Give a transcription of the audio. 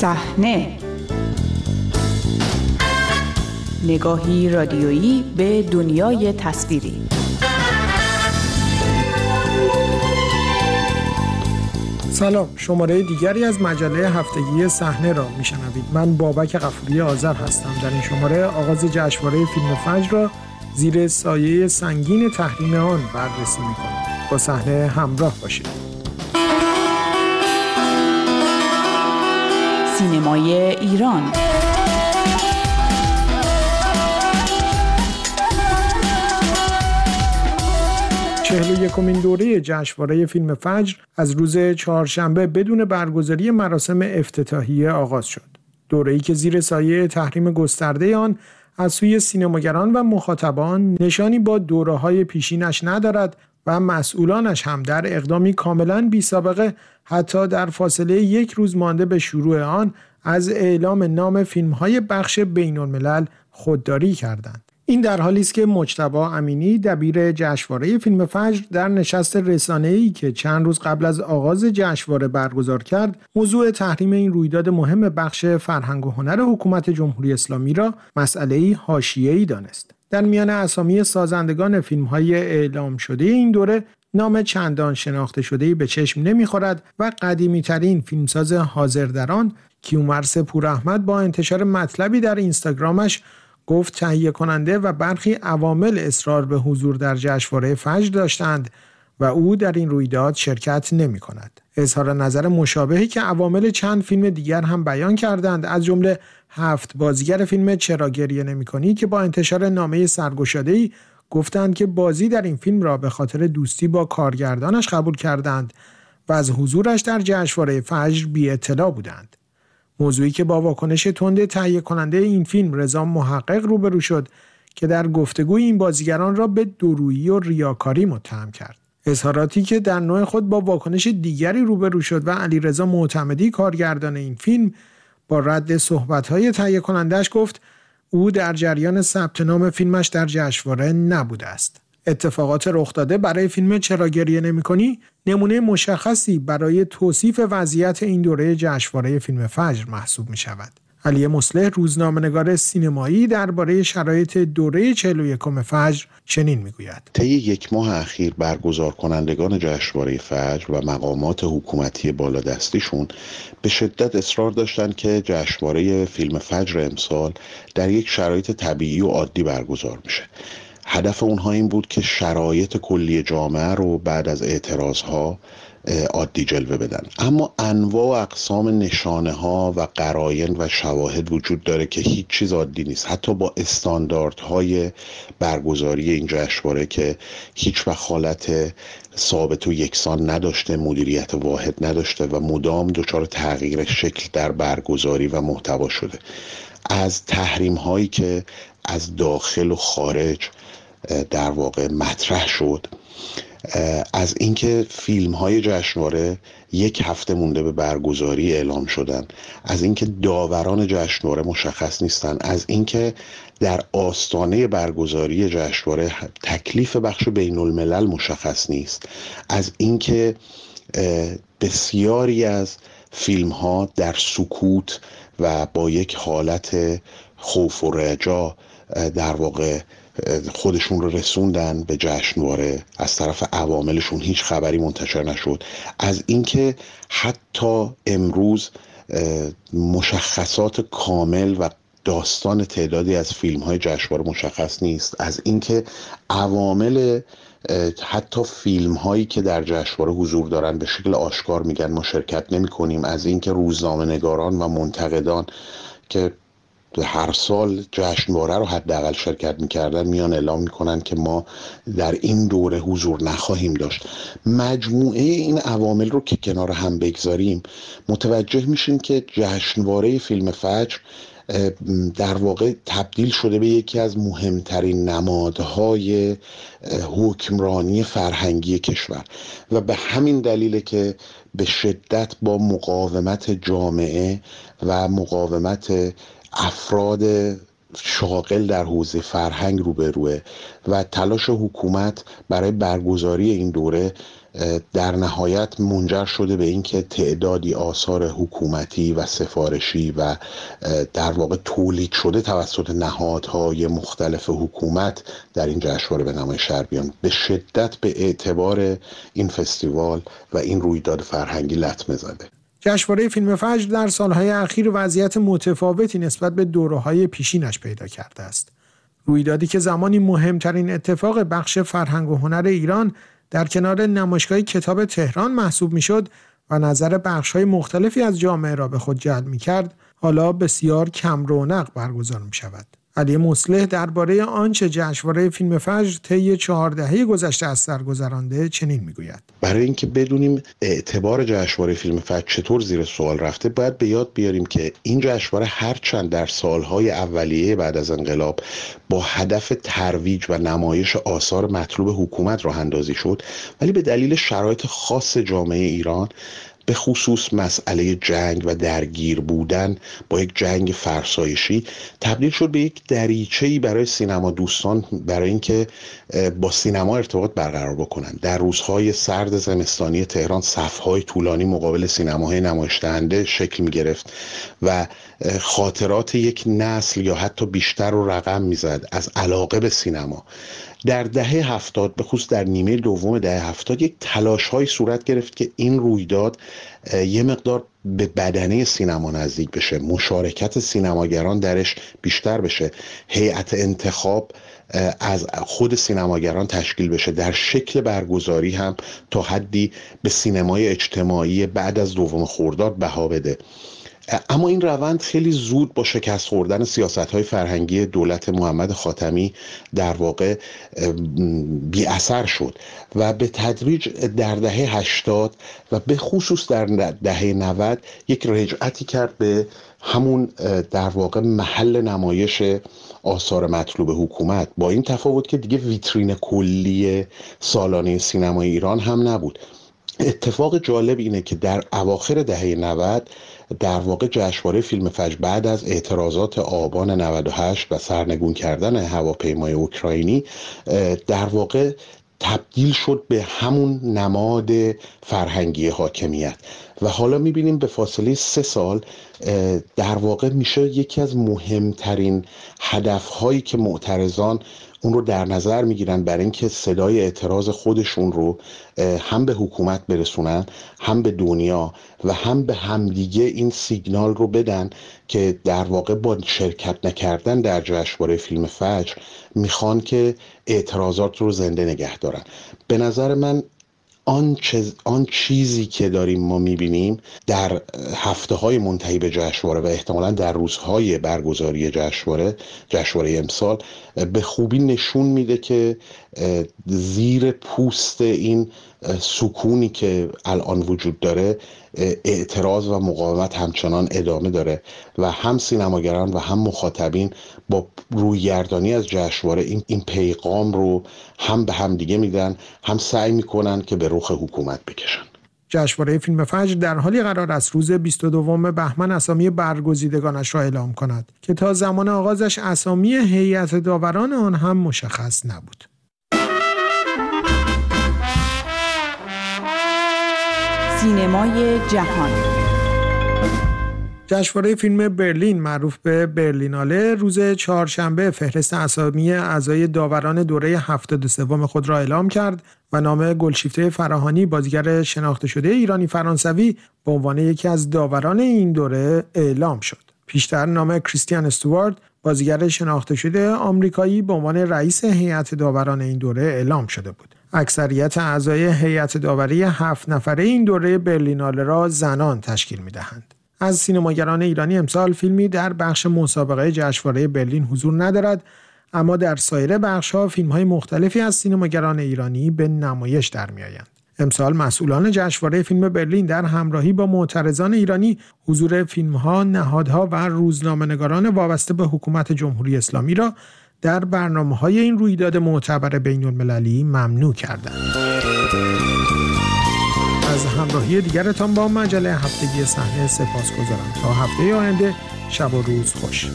صحنه. نگاهی رادیویی به دنیای تصویری. سلام شماره دیگری از مجله هفتگی صحنه را میشنوید. من بابک قفوری آذر هستم. در این شماره آغاز جشنواره فیلم فجر را زیر سایه سنگین تحریم آن بررسی می‌کنیم. با صحنه همراه باشید. سینمای ایران چهل یکمین دوره جشنواره فیلم فجر از روز چهارشنبه بدون برگزاری مراسم افتتاحیه آغاز شد. دوره‌ای که زیر سایه تحریم گسترده آن از سوی سینماگران و مخاطبان نشانی با دوره های پیشینش ندارد و مسئولانش هم در اقدامی کاملا بی سابقه حتی در فاصله یک روز مانده به شروع آن از اعلام نام فیلم های بخش بین الملل خودداری کردند. این در حالی است که مجتبا امینی دبیر جشنواره فیلم فجر در نشست رسانه‌ای که چند روز قبل از آغاز جشنواره برگزار کرد موضوع تحریم این رویداد مهم بخش فرهنگ و هنر حکومت جمهوری اسلامی را مسئله حاشیه‌ای دانست در میان اسامی سازندگان فیلم های اعلام شده این دوره نام چندان شناخته شده به چشم نمی‌خورد و قدیمی ترین فیلمساز حاضر در آن کیومرس پور احمد با انتشار مطلبی در اینستاگرامش گفت تهیه کننده و برخی عوامل اصرار به حضور در جشنواره فجر داشتند و او در این رویداد شرکت نمی کند. اظهار نظر مشابهی که عوامل چند فیلم دیگر هم بیان کردند از جمله هفت بازیگر فیلم چرا گریه نمی کنی که با انتشار نامه سرگشاده گفتند که بازی در این فیلم را به خاطر دوستی با کارگردانش قبول کردند و از حضورش در جشنواره فجر بی اطلاع بودند. موضوعی که با واکنش تند تهیه کننده این فیلم رضا محقق روبرو شد که در گفتگوی این بازیگران را به درویی و ریاکاری متهم کرد. اظهاراتی که در نوع خود با واکنش دیگری روبرو شد و علیرضا معتمدی کارگردان این فیلم با رد صحبت‌های تهیه کنندش گفت او در جریان ثبت نام فیلمش در جشنواره نبوده است. اتفاقات رخ داده برای فیلم چرا گریه نمی‌کنی نمونه مشخصی برای توصیف وضعیت این دوره جشنواره فیلم فجر محسوب می شود. علی مصلح روزنامه‌نگار سینمایی درباره شرایط دوره 41 فجر چنین می‌گوید. طی یک ماه اخیر برگزار کنندگان جشنواره فجر و مقامات حکومتی بالادستیشون به شدت اصرار داشتند که جشنواره فیلم فجر امسال در یک شرایط طبیعی و عادی برگزار میشه. هدف اونها این بود که شرایط کلی جامعه رو بعد از اعتراض ها عادی جلوه بدن. اما انواع و اقسام نشانه ها و قراین و شواهد وجود داره که هیچ چیز عادی نیست. حتی با استانداردهای برگزاری این جشنواره که هیچ وقت حالت ثابت و یکسان نداشته مدیریت واحد نداشته و مدام دچار تغییر شکل در برگزاری و محتوا شده. از تحریم هایی که از داخل و خارج در واقع مطرح شد از اینکه فیلم های جشنواره یک هفته مونده به برگزاری اعلام شدن از اینکه داوران جشنواره مشخص نیستن از اینکه در آستانه برگزاری جشنواره تکلیف بخش بین الملل مشخص نیست از اینکه بسیاری از فیلم ها در سکوت و با یک حالت خوف و رجا در واقع خودشون رو رسوندن به جشنواره از طرف عواملشون هیچ خبری منتشر نشد. از اینکه حتی امروز مشخصات کامل و داستان تعدادی از فیلم های جشنواره مشخص نیست. از اینکه عوامل حتی فیلم هایی که در جشنواره حضور دارن به شکل آشکار میگن ما شرکت نمی کنیم از اینکه روزنامه نگاران و منتقدان که هر سال جشنواره رو حداقل شرکت می‌کردن میان اعلام می‌کنن که ما در این دوره حضور نخواهیم داشت. مجموعه این عوامل رو که کنار هم بگذاریم متوجه میشیم که جشنواره فیلم فجر در واقع تبدیل شده به یکی از مهمترین نمادهای حکمرانی فرهنگی کشور. و به همین دلیل که به شدت با مقاومت جامعه و مقاومت افراد شاغل در حوزه فرهنگ روبروه و تلاش حکومت برای برگزاری این دوره در نهایت منجر شده به اینکه تعدادی آثار حکومتی و سفارشی و در واقع تولید شده توسط نهادهای مختلف حکومت در این جشنواره به نمایش بیان. به شدت به اعتبار این فستیوال و این رویداد فرهنگی لطمه زده. جشنواره فیلم فجر در سالهای اخیر وضعیت متفاوتی نسبت به دوره‌های پیشینش پیدا کرده است. رویدادی که زمانی مهمترین اتفاق بخش فرهنگ و هنر ایران در کنار نمایشگاه کتاب تهران محسوب می‌شد و نظر بخش های مختلفی از جامعه را به خود جلب می کرد حالا بسیار کم رونق برگزار می شود. علی مصلح درباره آنچه جشنواره فیلم فجر طی چهار دهه گذشته از سر گذرانده چنین می‌گوید. برای اینکه بدونیم اعتبار جشنواره فیلم فجر چطور زیر سوال رفته باید به یاد بیاریم که این جشنواره هرچند در سالهای اولیه بعد از انقلاب با هدف ترویج و نمایش آثار مطلوب حکومت راه اندازی شد ولی به دلیل شرایط خاص جامعه ایران به خصوص مسئله جنگ و درگیر بودن با یک جنگ فرسایشی تبدیل شد به یک دریچه‌ای برای سینما دوستان برای اینکه با سینما ارتباط برقرار بکنن. در روزهای سرد زمستانی تهران صفهای طولانی مقابل سینماهای نمایش دهنده شکل می گرفت و خاطرات یک نسل یا حتی بیشتر رو رقم می‌زد از علاقه به سینما. در دهه هفتاد به خصوص در نیمه دوم دهه هفتاد یک تلاش های صورت گرفت که این رویداد یه مقدار به بدنه سینما نزدیک بشه. مشارکت سینماگران درش بیشتر بشه. هیئت انتخاب از خود سینماگران تشکیل بشه. در شکل برگزاری هم تا حدی به سینمای اجتماعی بعد از دوم خورداد بها بده. اما این روند خیلی زود با شکست خوردن سیاست های فرهنگی دولت محمد خاتمی در واقع بی اثر شد و به تدریج در دهه 80 و به خصوص در دهه 90 یک رجعتی کرد به همون در واقع محل نمایش آثار مطلوب حکومت. با این تفاوت که دیگه ویترین کلی سالانه سینمای ایران هم نبود. اتفاق جالب اینه که در اواخر دهه 90 در واقع جشنواره فیلم فجر بعد از اعتراضات آبان 98 و سرنگون کردن هواپیمای اوکراینی در واقع تبدیل شد به همون نماد فرهنگی حاکمیت. و حالا می‌بینیم به فاصله سه سال در واقع میشه یکی از مهمترین هدفهایی که معترضان اون رو در نظر می‌گیرن برای اینکه صدای اعتراض خودشون رو هم به حکومت برسونن هم به دنیا و هم به همدیگه این سیگنال رو بدن که در واقع با شرکت نکردن در جشنواره فیلم فجر می‌خوان که اعتراضات رو زنده نگه دارن. به نظر من آن, آن چیزی که داریم ما می‌بینیم در هفته های منتهی به جشنواره و احتمالا در روزهای برگزاری جشنواره جشنواره امسال به خوبی نشون میده که زیر پوست این سکونی که الان وجود داره اعتراض و مقاومت همچنان ادامه داره و هم سینماگران و هم مخاطبین با رویگردانی از جشنواره این, این پیغام رو هم به هم دیگه میدن هم سعی می‌کنن که به رخ حکومت بکشن جشنواره فیلم فجر در حالی قرار است روز 22 بهمن اسامی برگزیدگانش را اعلام کند که تا زمان آغازش اسامی هیئت داوران آن هم مشخص نبود. سینمای جهان جشنواره فیلم برلین معروف به برلیناله روز چهارشنبه فهرست اسامی اعضای داوران دوره 73 خود را اعلام کرد و نام گلشیفته فراهانی بازیگر شناخته شده ایرانی فرانسوی به عنوان یکی از داوران این دوره اعلام شد. پیشتر نام کریستیان استوارد بازیگر شناخته شده آمریکایی به عنوان رئیس هیئت داوران این دوره اعلام شده بود. اکثریت اعضای هیئت داوری هفت نفره این دوره برلیناله را زنان تشکیل می دهند. از سینماگران ایرانی امسال فیلمی در بخش مسابقه جشنواره برلین حضور ندارد اما در سایر بخش ها فیلم های مختلفی از سینماگران ایرانی به نمایش در می آیند. امسال مسئولان جشنواره فیلم برلین در همراهی با معترضان ایرانی حضور فیلم ها، نهادها و روزنامه‌نگاران وابسته به حکومت جمهوری اسلامی را در برنامه های این رویداد معتبر بین المللی ممنوع کردند. از همراهی دیگرتان با مجله هفتگی صحنه سپاس گذارم تا هفته آینده شب و روز خوش